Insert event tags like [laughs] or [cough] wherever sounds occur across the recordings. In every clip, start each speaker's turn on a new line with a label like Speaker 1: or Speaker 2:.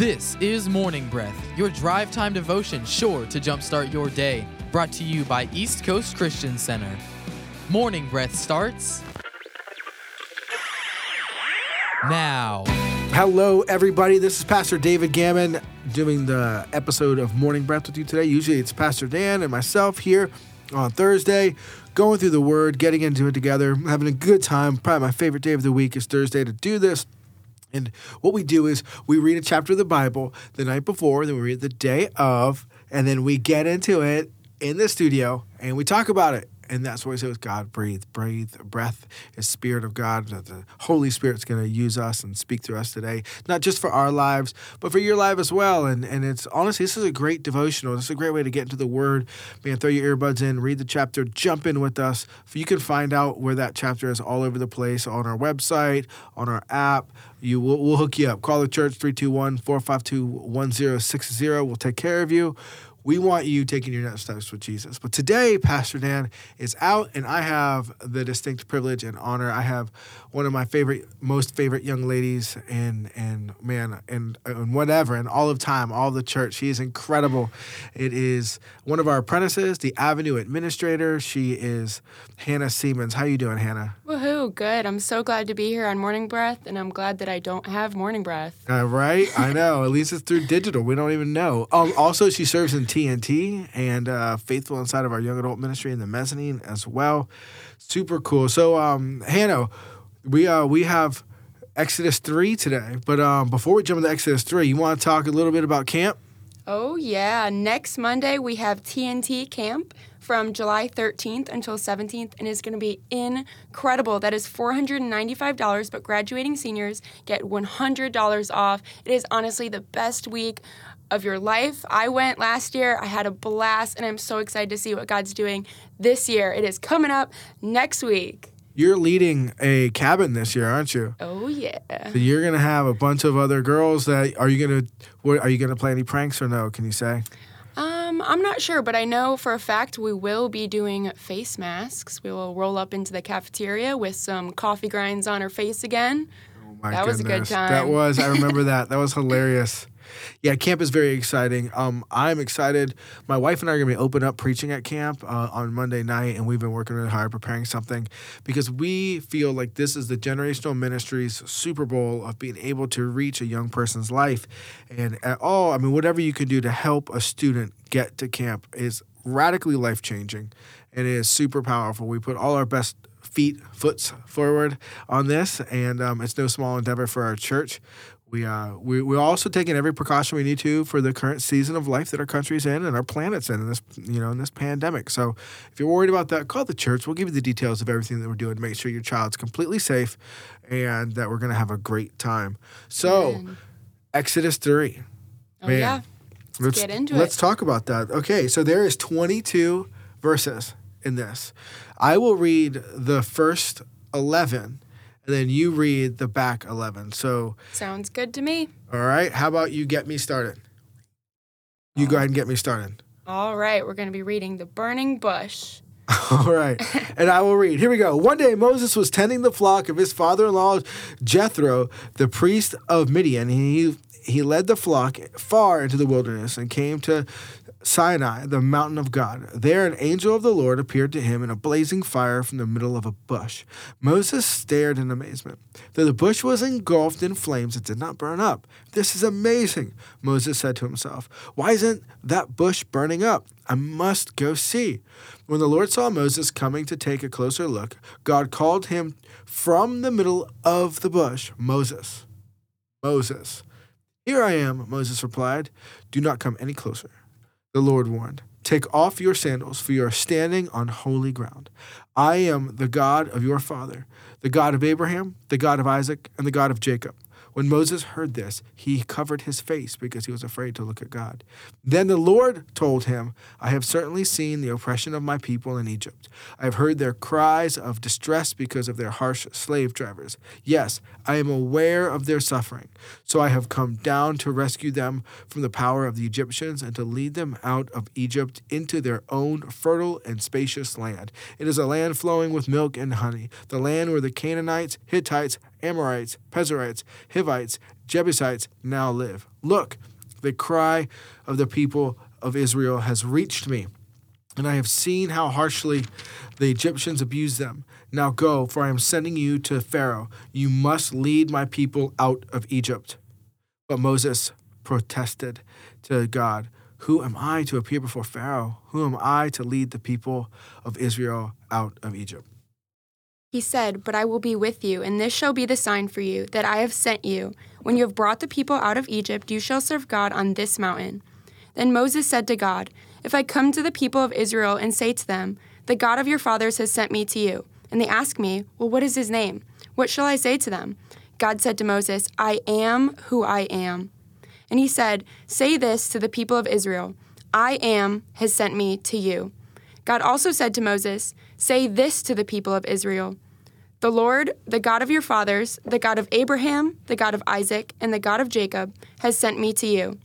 Speaker 1: This is Morning Breath, your drive time devotion sure to jumpstart your day. Brought to you by East Coast Christian Center. Morning Breath starts now.
Speaker 2: Hello, everybody. This is Pastor David Gammon doing the episode of Morning Breath with you today. Usually it's Pastor Dan and myself here on Thursday, going through the Word, getting into it together, having a good time. Probably my favorite day of the week is Thursday to do this. And what we do is we read a chapter of the Bible the night before, then we read the day of, and then we get into it in the studio and we talk about it. And that's what we say with God breathe, breathe, breath is Spirit of God. The Holy Spirit's going to use us and speak through us today, not just for our lives, but for your life as well. And and it's honestly, this is a great devotional. This is a great way to get into the Word. Man, throw your earbuds in, read the chapter, jump in with us. You can find out where that chapter is all over the place on our website, on our app. You will we'll hook you up. Call the church 321 452 1060. We'll take care of you. We want you taking your next steps with Jesus. But today, Pastor Dan is out, and I have the distinct privilege and honor. I have one of my favorite, most favorite young ladies, and and man, and and whatever, and all of time, all of the church. She is incredible. It is one of our apprentices, the Avenue administrator. She is Hannah Siemens. How you doing, Hannah?
Speaker 3: Woohoo, good. I'm so glad to be here on Morning Breath, and I'm glad that I don't have morning breath.
Speaker 2: Uh, right? I know. At least it's through digital. We don't even know. Um, also, she serves in TNT and uh, faithful inside of our young adult ministry in the mezzanine as well. Super cool. So, um, Hannah, we uh, we have Exodus three today, but um, before we jump into Exodus three, you want to talk a little bit about camp?
Speaker 3: Oh, yeah. Next Monday, we have TNT Camp from July 13th until 17th, and it's going to be incredible. That is $495, but graduating seniors get $100 off. It is honestly the best week of your life. I went last year, I had a blast, and I'm so excited to see what God's doing this year. It is coming up next week.
Speaker 2: You're leading a cabin this year, aren't you?
Speaker 3: Oh, yeah.
Speaker 2: So you're gonna have a bunch of other girls. That are you gonna? What are you gonna play any pranks or no? Can you say?
Speaker 3: Um, I'm not sure, but I know for a fact we will be doing face masks. We will roll up into the cafeteria with some coffee grinds on our face again.
Speaker 2: Oh my
Speaker 3: That was a good
Speaker 2: goodness.
Speaker 3: time.
Speaker 2: That was. I [laughs] remember that. That was hilarious. Yeah, camp is very exciting. Um, I'm excited. My wife and I are gonna be open up preaching at camp uh, on Monday night, and we've been working really hard preparing something because we feel like this is the generational ministries Super Bowl of being able to reach a young person's life, and at all. I mean, whatever you can do to help a student get to camp is radically life changing, and it is super powerful. We put all our best feet, foots forward on this, and um, it's no small endeavor for our church. We, uh, we, we're also taking every precaution we need to for the current season of life that our country's in and our planet's in, in this, you know, in this pandemic. So if you're worried about that, call the church. We'll give you the details of everything that we're doing to make sure your child's completely safe and that we're going to have a great time. So. Exodus 3.
Speaker 3: Oh,
Speaker 2: Man.
Speaker 3: yeah. Let's get into it.
Speaker 2: let's talk about that. Okay, so there is 22 verses in this. I will read the first 11 and then you read the back 11. So,
Speaker 3: Sounds good to me.
Speaker 2: all right, how about you get me started? You go ahead and get me started.
Speaker 3: All right, we're going to be reading The Burning Bush. [laughs]
Speaker 2: All right. And I will read. Here we go. One day Moses was tending the flock of his father in law Jethro, the priest of Midian. He he led the flock far into the wilderness and came to Sinai, the mountain of God. There an angel of the Lord appeared to him in a blazing fire from the middle of a bush. Moses stared in amazement. Though the bush was engulfed in flames, it did not burn up. This is amazing, Moses said to himself. Why isn't that bush burning up? I must go see. When the Lord saw Moses coming to take a closer look, God called him from the middle of the bush Moses. Moses. Here I am, Moses replied. Do not come any closer. The Lord warned, Take off your sandals, for you are standing on holy ground. I am the God of your father, the God of Abraham, the God of Isaac, and the God of Jacob. When Moses heard this, he covered his face because he was afraid to look at God. Then the Lord told him, I have certainly seen the oppression of my people in Egypt. I have heard their cries of distress because of their harsh slave drivers. Yes, I am aware of their suffering. So I have come down to rescue them from the power of the Egyptians and to lead them out of Egypt into their own fertile and spacious land. It is a land flowing with milk and honey, the land where the Canaanites, Hittites, Amorites, Perizzites, Hivites, Jebusites now live. Look, the cry of the people of Israel has reached me, and I have seen how harshly the Egyptians abuse them. Now go, for I am sending you to Pharaoh. You must lead my people out of Egypt. But Moses protested to God, Who am I to appear before Pharaoh? Who am I to lead the people of Israel out of Egypt?
Speaker 3: He said, But I will be with you, and this shall be the sign for you that I have sent you. When you have brought the people out of Egypt, you shall serve God on this mountain. Then Moses said to God, If I come to the people of Israel and say to them, The God of your fathers has sent me to you, and they ask me, Well, what is his name? What shall I say to them? God said to Moses, I am who I am. And he said, Say this to the people of Israel I am has sent me to you. God also said to Moses, Say this to the people of Israel The Lord, the God of your fathers, the God of Abraham, the God of Isaac, and the God of Jacob, has sent me to you.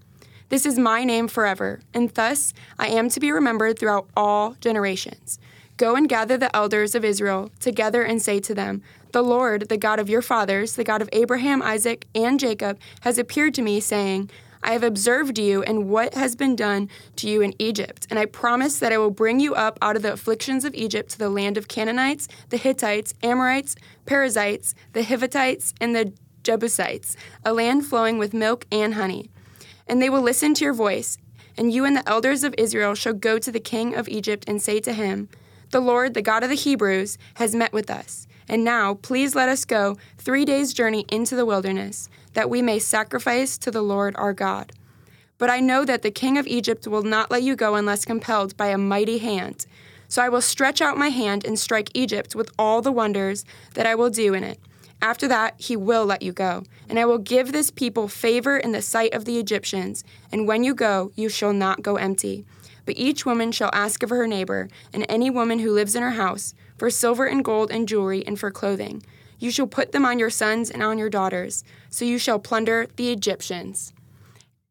Speaker 3: This is my name forever, and thus I am to be remembered throughout all generations. Go and gather the elders of Israel together and say to them, The Lord, the God of your fathers, the God of Abraham, Isaac, and Jacob, has appeared to me, saying, I have observed you and what has been done to you in Egypt, and I promise that I will bring you up out of the afflictions of Egypt to the land of Canaanites, the Hittites, Amorites, Perizzites, the Hivitites, and the Jebusites, a land flowing with milk and honey. And they will listen to your voice, and you and the elders of Israel shall go to the king of Egypt and say to him, The Lord, the God of the Hebrews, has met with us. And now, please let us go three days' journey into the wilderness that we may sacrifice to the Lord our God. But I know that the king of Egypt will not let you go unless compelled by a mighty hand. So I will stretch out my hand and strike Egypt with all the wonders that I will do in it. After that, he will let you go. And I will give this people favor in the sight of the Egyptians. And when you go, you shall not go empty. But each woman shall ask of her neighbor, and any woman who lives in her house, for silver and gold and jewelry and for clothing. You shall put them on your sons and on your daughters, so you shall plunder the Egyptians.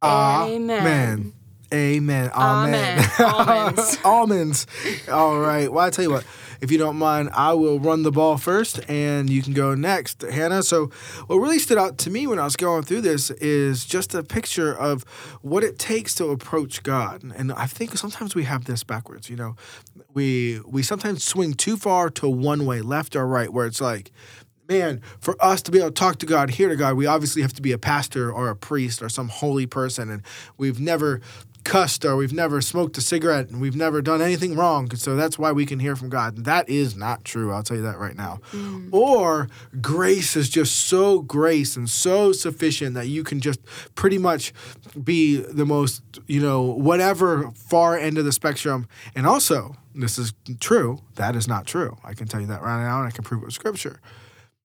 Speaker 3: Amen.
Speaker 2: Amen. Amen.
Speaker 3: Amen. [laughs] Almonds.
Speaker 2: Almonds. All right. Well, I tell you what, if you don't mind, I will run the ball first and you can go next, Hannah. So, what really stood out to me when I was going through this is just a picture of what it takes to approach God. And I think sometimes we have this backwards, you know. We we sometimes swing too far to one way, left or right, where it's like, man, for us to be able to talk to God, hear to God, we obviously have to be a pastor or a priest or some holy person. And we've never cussed or we've never smoked a cigarette and we've never done anything wrong. So that's why we can hear from God. That is not true. I'll tell you that right now. Mm. Or grace is just so grace and so sufficient that you can just pretty much be the most, you know, whatever far end of the spectrum. And also, this is true. That is not true. I can tell you that right now and I can prove it with scripture.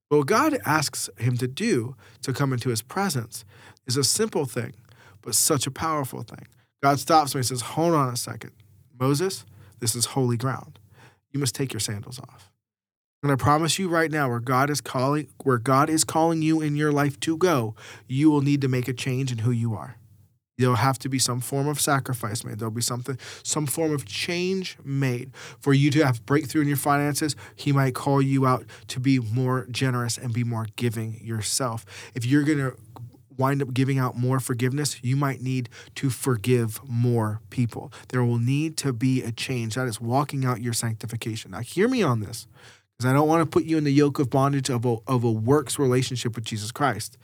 Speaker 2: What God asks him to do to come into his presence is a simple thing, but such a powerful thing. God stops me and says, Hold on a second. Moses, this is holy ground. You must take your sandals off. And I promise you right now, where God is calling, where God is calling you in your life to go, you will need to make a change in who you are. There'll have to be some form of sacrifice made. There'll be something, some form of change made for you to have breakthrough in your finances. He might call you out to be more generous and be more giving yourself. If you're gonna wind up giving out more forgiveness, you might need to forgive more people. There will need to be a change. That is walking out your sanctification. Now, hear me on this, because I don't want to put you in the yoke of bondage of a, of a works relationship with Jesus Christ.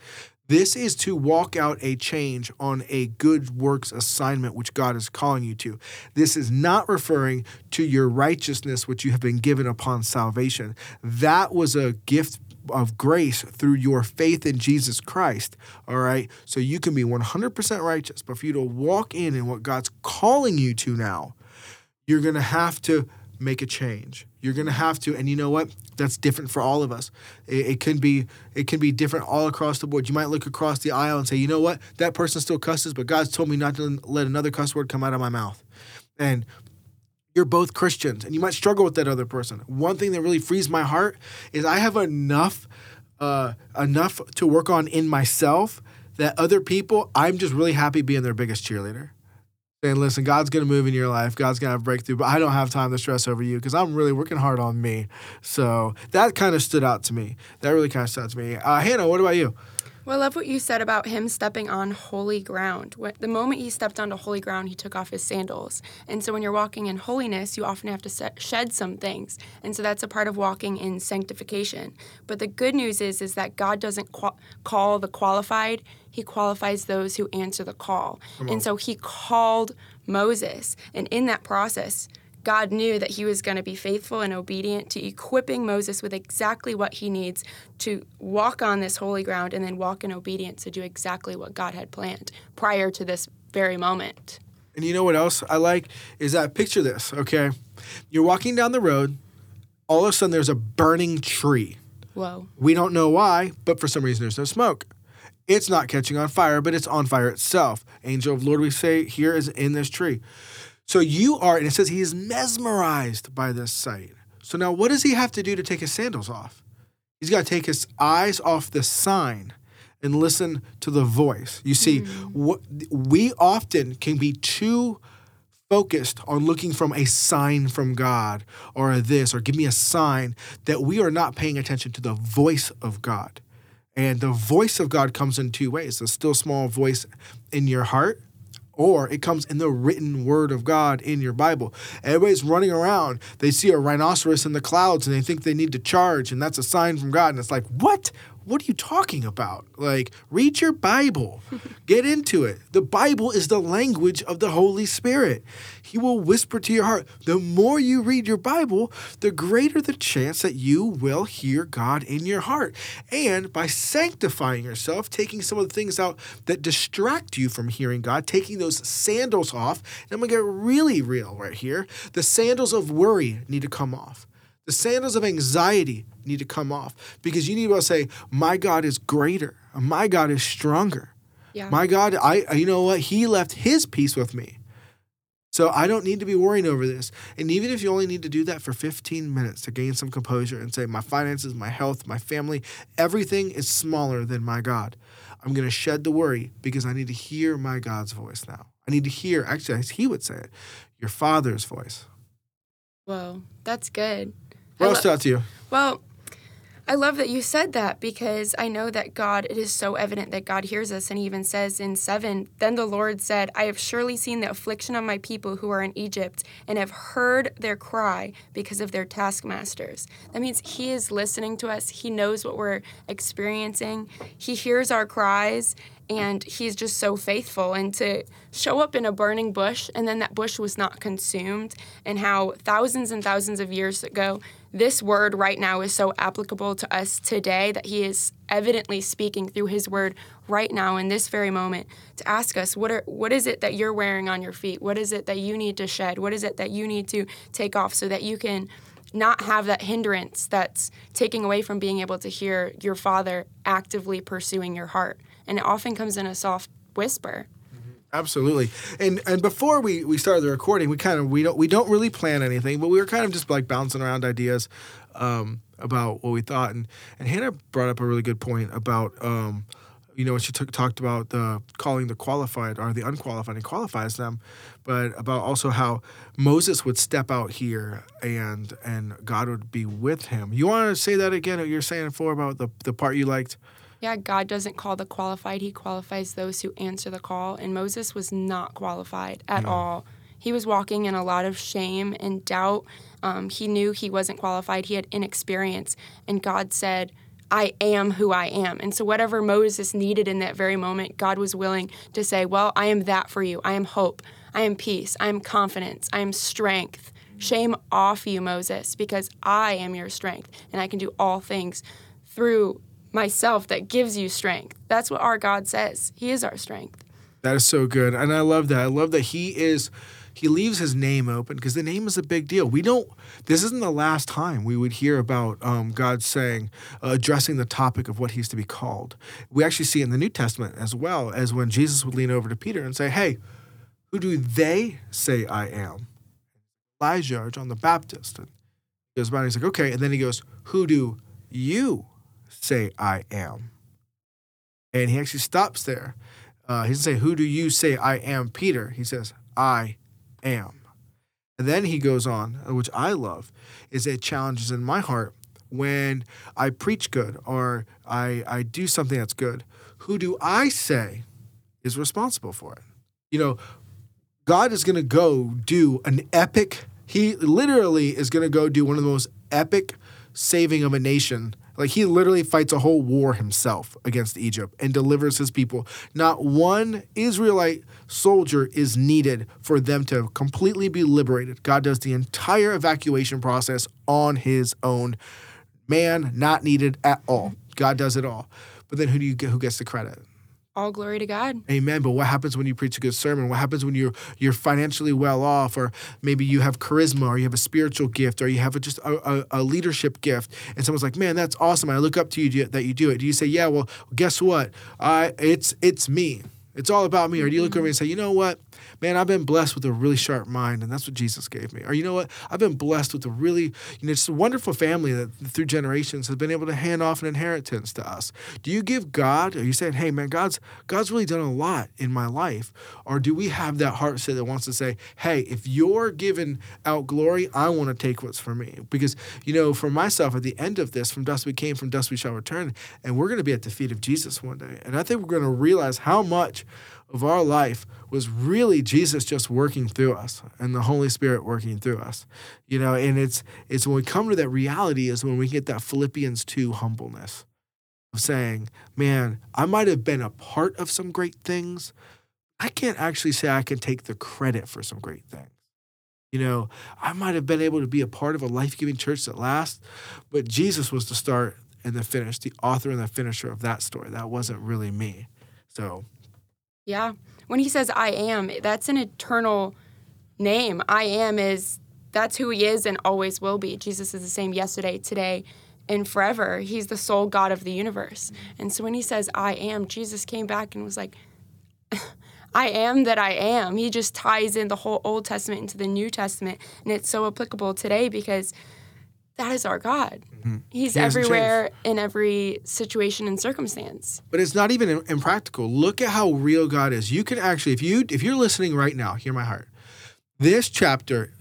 Speaker 2: This is to walk out a change on a good works assignment which God is calling you to. This is not referring to your righteousness which you have been given upon salvation. That was a gift of grace through your faith in Jesus Christ. All right. So you can be 100% righteous, but for you to walk in in what God's calling you to now, you're going to have to make a change. You're to have to, and you know what? That's different for all of us. It, it can be it can be different all across the board. You might look across the aisle and say, you know what? That person still cusses, but God's told me not to let another cuss word come out of my mouth. And you're both Christians, and you might struggle with that other person. One thing that really frees my heart is I have enough uh, enough to work on in myself that other people, I'm just really happy being their biggest cheerleader saying, listen, God's going to move in your life. God's going to have breakthrough, but I don't have time to stress over you because I'm really working hard on me. So that kind of stood out to me. That really kind of stood out to me. Uh, Hannah, what about you?
Speaker 3: Well, I love what you said about him stepping on holy ground. The moment he stepped onto holy ground, he took off his sandals. And so when you're walking in holiness, you often have to shed some things. And so that's a part of walking in sanctification. But the good news is is that God doesn't qual- call the qualified, he qualifies those who answer the call. And so he called Moses. And in that process, God knew that he was going to be faithful and obedient to equipping Moses with exactly what he needs to walk on this holy ground and then walk in obedience to do exactly what God had planned prior to this very moment.
Speaker 2: And you know what else I like is that picture this, okay? You're walking down the road, all of a sudden there's a burning tree.
Speaker 3: Whoa.
Speaker 2: We don't know why, but for some reason there's no smoke. It's not catching on fire, but it's on fire itself. Angel of Lord, we say, here is in this tree. So you are, and it says he is mesmerized by this sight. So now what does he have to do to take his sandals off? He's got to take his eyes off the sign and listen to the voice. You see, mm. what, we often can be too focused on looking from a sign from God or a this or give me a sign that we are not paying attention to the voice of God. And the voice of God comes in two ways the still small voice in your heart, or it comes in the written word of God in your Bible. Everybody's running around. They see a rhinoceros in the clouds and they think they need to charge, and that's a sign from God. And it's like, what? What are you talking about? Like, read your Bible, [laughs] get into it. The Bible is the language of the Holy Spirit. He will whisper to your heart. The more you read your Bible, the greater the chance that you will hear God in your heart. And by sanctifying yourself, taking some of the things out that distract you from hearing God, taking those sandals off, and I'm gonna get really real right here. The sandals of worry need to come off. The sandals of anxiety need to come off because you need to be able to say, My God is greater. My God is stronger.
Speaker 3: Yeah.
Speaker 2: My God, I you know what? He left his peace with me. So I don't need to be worrying over this. And even if you only need to do that for 15 minutes to gain some composure and say, my finances, my health, my family, everything is smaller than my God. I'm going to shed the worry because I need to hear my God's voice now. I need to hear, actually, as he would say it, your father's voice.
Speaker 3: Whoa. That's good.
Speaker 2: What
Speaker 3: I
Speaker 2: else
Speaker 3: lo-
Speaker 2: stood out to you?
Speaker 3: Well, I love that you said that because I know that God, it is so evident that God hears us. And he even says in 7 Then the Lord said, I have surely seen the affliction of my people who are in Egypt and have heard their cry because of their taskmasters. That means he is listening to us, he knows what we're experiencing, he hears our cries. And he's just so faithful. And to show up in a burning bush, and then that bush was not consumed, and how thousands and thousands of years ago, this word right now is so applicable to us today that he is evidently speaking through his word right now in this very moment to ask us what are what is it that you're wearing on your feet? What is it that you need to shed? What is it that you need to take off so that you can not have that hindrance that's taking away from being able to hear your father actively pursuing your heart and it often comes in a soft whisper
Speaker 2: Absolutely. And and before we, we started the recording, we kind of we don't we don't really plan anything, but we were kind of just like bouncing around ideas um, about what we thought. And and Hannah brought up a really good point about um, you know, when she took, talked about the calling the qualified or the unqualified and qualifies them, but about also how Moses would step out here and and God would be with him. You want to say that again? What you're saying for about the the part you liked?
Speaker 3: Yeah, God doesn't call the qualified, He qualifies those who answer the call. And Moses was not qualified at all. He was walking in a lot of shame and doubt. Um, he knew he wasn't qualified, he had inexperience. And God said, I am who I am. And so, whatever Moses needed in that very moment, God was willing to say, Well, I am that for you. I am hope. I am peace. I am confidence. I am strength. Shame off you, Moses, because I am your strength and I can do all things through myself that gives you strength. That's what our God says. He is our strength.
Speaker 2: That is so good. And I love that. I love that he is he leaves his name open because the name is a big deal. We don't this isn't the last time we would hear about um, God saying uh, addressing the topic of what he's to be called. We actually see in the New Testament as well as when Jesus would lean over to Peter and say, "Hey, who do they say I am?" Elijah or John the Baptist. And he goes by and he's like, "Okay," and then he goes, "Who do you say I am?" And he actually stops there Uh, he doesn't say, Who do you say I am, Peter? He says, I am. And then he goes on, which I love, is it challenges in my heart when I preach good or I, I do something that's good. Who do I say is responsible for it? You know, God is going to go do an epic, he literally is going to go do one of the most epic saving of a nation like he literally fights a whole war himself against Egypt and delivers his people. Not one Israelite soldier is needed for them to completely be liberated. God does the entire evacuation process on his own. Man, not needed at all. God does it all. But then who do you get who gets the credit?
Speaker 3: All glory to God.
Speaker 2: Amen. But what happens when you preach a good sermon? What happens when you're you're financially well off, or maybe you have charisma, or you have a spiritual gift, or you have a, just a, a, a, leadership gift, and someone's like, "Man, that's awesome! I look up to you that you do it." Do you say, "Yeah, well, guess what? I it's it's me. It's all about me," or do you look over mm-hmm. and say, "You know what? man, I've been blessed with a really sharp mind, and that's what Jesus gave me. Or you know what? I've been blessed with a really, you know, just a wonderful family that through generations has been able to hand off an inheritance to us. Do you give God? Are you saying, hey, man, God's God's really done a lot in my life? Or do we have that heart set that wants to say, hey, if you're giving out glory, I want to take what's for me? Because you know, for myself, at the end of this, from dust we came, from dust we shall return, and we're going to be at the feet of Jesus one day, and I think we're going to realize how much of our life was really Jesus just working through us and the Holy Spirit working through us. You know, and it's it's when we come to that reality is when we get that Philippians 2 humbleness of saying, man, I might have been a part of some great things. I can't actually say I can take the credit for some great things. You know, I might have been able to be a part of a life giving church that lasts, but Jesus was the start and the finish, the author and the finisher of that story. That wasn't really me. So
Speaker 3: yeah. When he says I am, that's an eternal name. I am is that's who he is and always will be. Jesus is the same yesterday, today, and forever. He's the sole God of the universe. And so when he says I am, Jesus came back and was like, [laughs] I am that I am. He just ties in the whole Old Testament into the New Testament. And it's so applicable today because that is our God. Mm-hmm. He's he everywhere in every situation and circumstance.
Speaker 2: But it's not even impractical. Look at how real God is. You can actually, if you if you're listening right now, hear my heart. This chapter,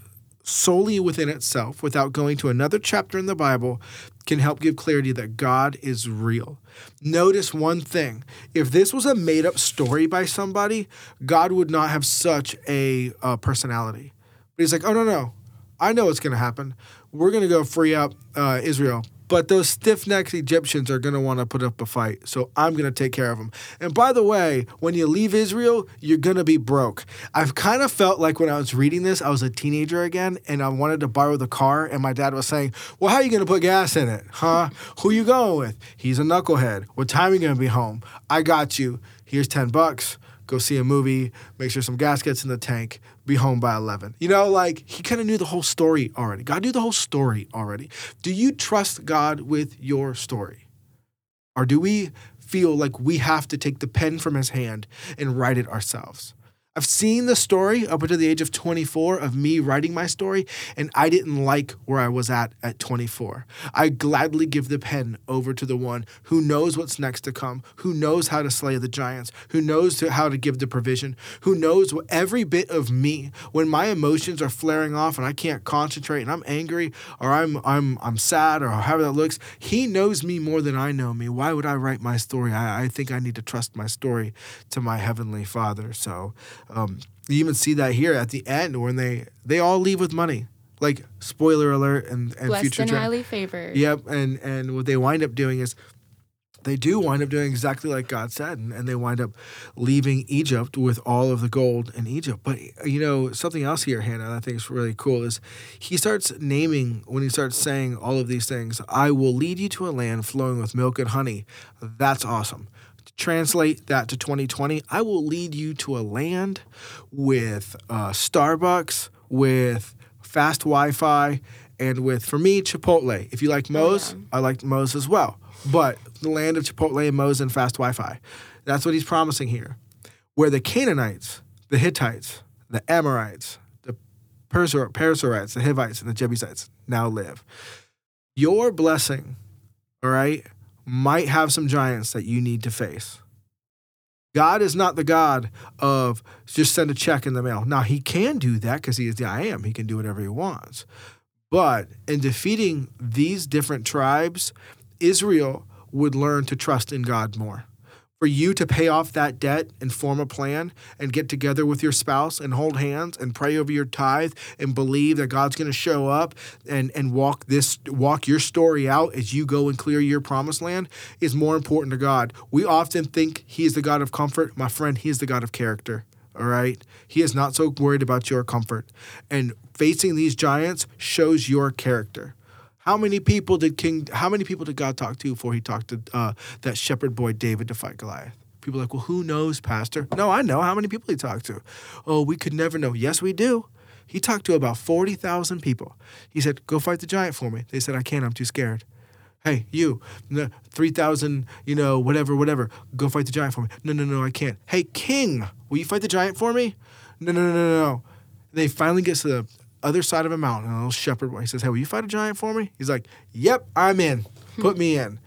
Speaker 2: solely within itself, without going to another chapter in the Bible, can help give clarity that God is real. Notice one thing: if this was a made-up story by somebody, God would not have such a uh, personality. But He's like, oh no no, I know what's going to happen we're going to go free up uh, Israel. But those stiff necked Egyptians are going to want to put up a fight. So I'm going to take care of them. And by the way, when you leave Israel, you're going to be broke. I've kind of felt like when I was reading this, I was a teenager again and I wanted to borrow the car. And my dad was saying, Well, how are you going to put gas in it? Huh? Who you going with? He's a knucklehead. What time are you going to be home? I got you. Here's 10 bucks. Go see a movie. Make sure some gas gets in the tank be home by 11. You know, like he kind of knew the whole story already. God knew the whole story already. Do you trust God with your story? Or do we feel like we have to take the pen from his hand and write it ourselves? I've seen the story up until the age of 24 of me writing my story, and I didn't like where I was at at 24. I gladly give the pen over to the one who knows what's next to come, who knows how to slay the giants, who knows how to give the provision, who knows what every bit of me when my emotions are flaring off and I can't concentrate and I'm angry or I'm I'm I'm sad or however that looks. He knows me more than I know me. Why would I write my story? I, I think I need to trust my story to my heavenly Father. So um, you even see that here at the end when they they all leave with money. Like spoiler alert and, and
Speaker 3: Blessed
Speaker 2: future
Speaker 3: and highly favored.
Speaker 2: Yep, and and what they wind up doing is they do wind up doing exactly like God said, and, and they wind up leaving Egypt with all of the gold in Egypt. But you know something else here, Hannah, that I think is really cool is he starts naming when he starts saying all of these things. I will lead you to a land flowing with milk and honey. That's awesome translate that to 2020, I will lead you to a land with uh, Starbucks, with fast Wi Fi, and with, for me, Chipotle. If you like Moe's, oh, yeah. I like Moe's as well. But the land of Chipotle and Moe's and fast Wi Fi. That's what he's promising here. Where the Canaanites, the Hittites, the Amorites, the Perizzites, the Hivites, and the Jebusites now live. Your blessing, all right, might have some giants that you need to face. God is not the God of just send a check in the mail. Now, he can do that because he is the I am. He can do whatever he wants. But in defeating these different tribes, Israel would learn to trust in God more for you to pay off that debt and form a plan and get together with your spouse and hold hands and pray over your tithe and believe that God's going to show up and and walk this walk your story out as you go and clear your promised land is more important to God. We often think he is the God of comfort. My friend, he is the God of character. All right? He is not so worried about your comfort. And facing these giants shows your character. How many people did King? How many people did God talk to before He talked to uh, that shepherd boy David to fight Goliath? People are like, well, who knows, Pastor? No, I know how many people he talked to. Oh, we could never know. Yes, we do. He talked to about forty thousand people. He said, "Go fight the giant for me." They said, "I can't. I'm too scared." Hey, you, three thousand, you know, whatever, whatever. Go fight the giant for me. No, no, no, I can't. Hey, King, will you fight the giant for me? No, no, no, no, no. They finally get to the other side of a mountain, a little shepherd boy. He says, Hey, will you fight a giant for me? He's like, Yep, I'm in. Put me in.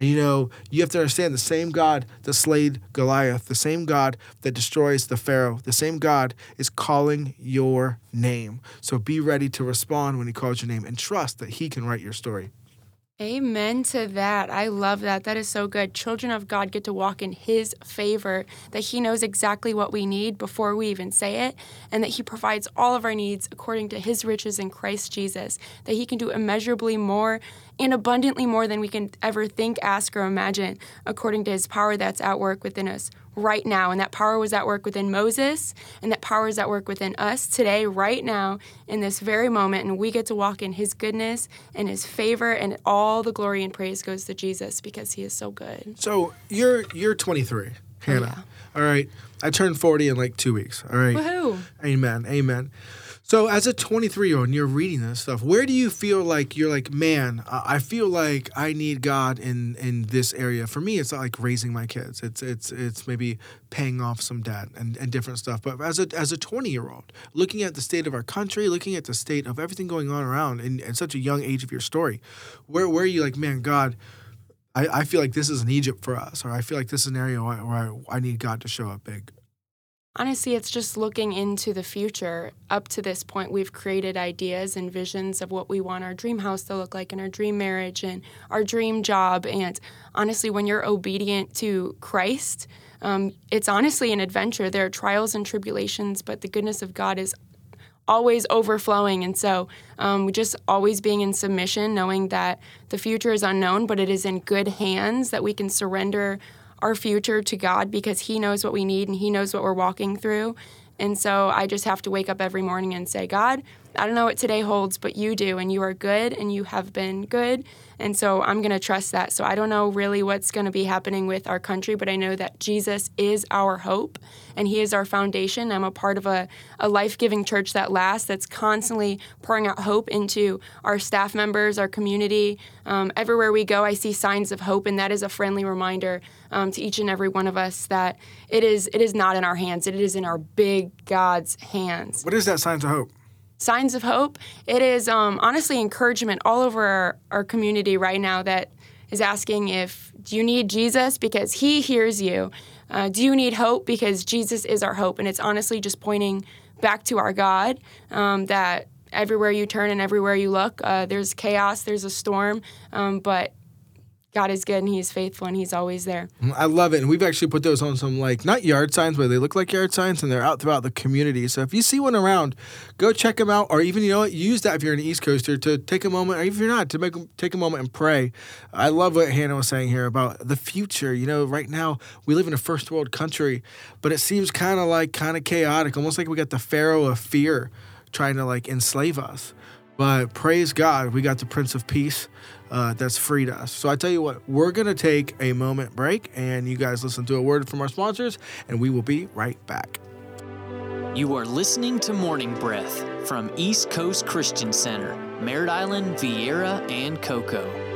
Speaker 2: And you know, you have to understand the same God that slayed Goliath, the same God that destroys the Pharaoh, the same God is calling your name. So be ready to respond when he calls your name and trust that he can write your story.
Speaker 3: Amen to that. I love that. That is so good. Children of God get to walk in His favor, that He knows exactly what we need before we even say it, and that He provides all of our needs according to His riches in Christ Jesus, that He can do immeasurably more and abundantly more than we can ever think, ask, or imagine, according to his power that's at work within us right now. And that power was at work within Moses, and that power is at work within us today, right now, in this very moment. And we get to walk in his goodness and his favor, and all the glory and praise goes to Jesus because he is so good.
Speaker 2: So you're you're 23, Hannah. Oh, yeah. All right. I turned 40 in like two weeks. All right.
Speaker 3: Woohoo.
Speaker 2: Amen. Amen. So, as a 23 year old, and you're reading this stuff, where do you feel like you're like, man, I feel like I need God in in this area? For me, it's not like raising my kids. It's it's it's maybe paying off some debt and, and different stuff. But as a as a 20 year old, looking at the state of our country, looking at the state of everything going on around, in, in such a young age of your story, where where are you like, man, God? I, I feel like this is an Egypt for us, or I feel like this is an area where I, I need God to show up big.
Speaker 3: Honestly, it's just looking into the future. Up to this point, we've created ideas and visions of what we want our dream house to look like and our dream marriage and our dream job. And honestly, when you're obedient to Christ, um, it's honestly an adventure. There are trials and tribulations, but the goodness of God is always overflowing. And so, um, just always being in submission, knowing that the future is unknown, but it is in good hands, that we can surrender our future to God because He knows what we need and He knows what we're walking through. And so I just have to wake up every morning and say, God, I don't know what today holds, but you do, and you are good, and you have been good. And so I'm going to trust that. So I don't know really what's going to be happening with our country, but I know that Jesus is our hope and He is our foundation. I'm a part of a, a life giving church that lasts, that's constantly pouring out hope into our staff members, our community. Um, everywhere we go, I see signs of hope, and that is a friendly reminder um, to each and every one of us that it is, it is not in our hands, it is in our big God's hands.
Speaker 2: What is that signs of hope?
Speaker 3: Signs of hope. It is um, honestly encouragement all over our, our community right now that is asking if do you need Jesus because He hears you. Uh, do you need hope because Jesus is our hope, and it's honestly just pointing back to our God um, that everywhere you turn and everywhere you look, uh, there's chaos, there's a storm, um, but God is good and He's faithful and He's always there.
Speaker 2: Mm, I love it. And we've actually put those on some, like, not yard signs, but they look like yard signs and they're out throughout the community. So if you see one around, go check them out. Or even, you know what, use that if you're an East Coaster to take a moment, or if you're not, to make take a moment and pray. I love what Hannah was saying here about the future. You know, right now we live in a first world country, but it seems kind of like kind of chaotic, almost like we got the Pharaoh of fear trying to like enslave us. But praise God, we got the Prince of Peace uh, that's freed us. So I tell you what, we're going to take a moment break and you guys listen to a word from our sponsors, and we will be right back.
Speaker 4: You are listening to Morning Breath from East Coast Christian Center, Merritt Island, Viera, and Cocoa.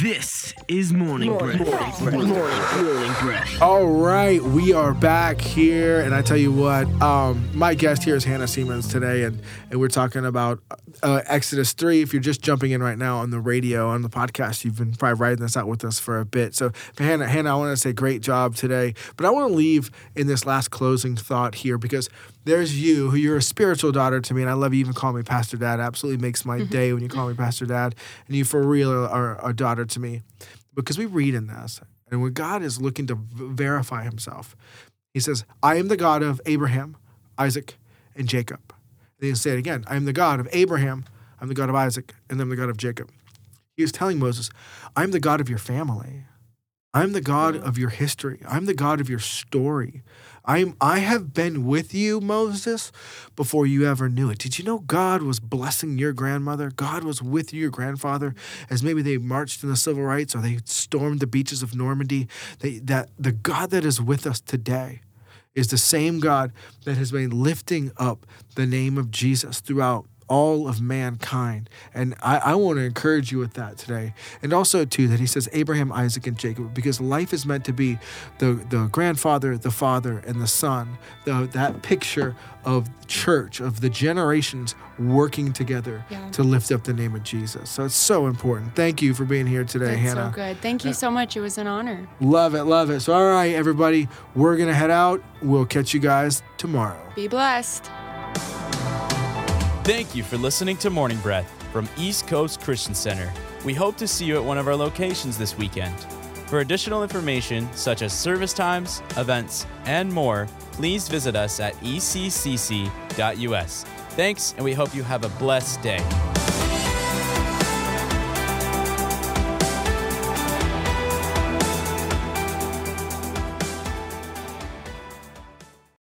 Speaker 5: This is Morning Breath. Morning Breath.
Speaker 2: All right, we are back here, and I tell you what, um, my guest here is Hannah Siemens today, and, and we're talking about uh, Exodus 3. If you're just jumping in right now on the radio, on the podcast, you've been probably riding this out with us for a bit. So, Hannah, Hannah, I want to say great job today, but I want to leave in this last closing thought here because there's you, who you're a spiritual daughter to me, and I love you even call me Pastor Dad. Absolutely makes my mm-hmm. day when you call me Pastor Dad, and you for real are a daughter to me because we read in this, and when God is looking to verify Himself, He says, "I am the God of Abraham, Isaac, and Jacob." And He say it again, "I am the God of Abraham, I'm the God of Isaac, and I'm the God of Jacob." He was telling Moses, "I'm the God of your family." I'm the God of your history. I'm the God of your story. I'm I have been with you, Moses, before you ever knew it. Did you know God was blessing your grandmother? God was with your grandfather as maybe they marched in the civil rights or they stormed the beaches of Normandy. They, that the God that is with us today is the same God that has been lifting up the name of Jesus throughout all of mankind. And I, I want to encourage you with that today. And also, too, that he says Abraham, Isaac, and Jacob, because life is meant to be the, the grandfather, the father, and the son. The, that picture of church, of the generations working together
Speaker 3: Yeah.
Speaker 2: to lift up the name of Jesus. So it's so important. Thank you for being here today,
Speaker 3: That's
Speaker 2: Hannah.
Speaker 3: so good. Thank you so much. It was an honor.
Speaker 2: Love it, love it. So, all right, everybody, we're going to head out. We'll catch you guys tomorrow.
Speaker 3: Be blessed.
Speaker 6: Thank you for listening to Morning Breath from East Coast Christian Center. We hope to see you at one of our locations this weekend. For additional information, such as service times, events, and more, please visit us at eccc.us. Thanks, and we hope you have a blessed day.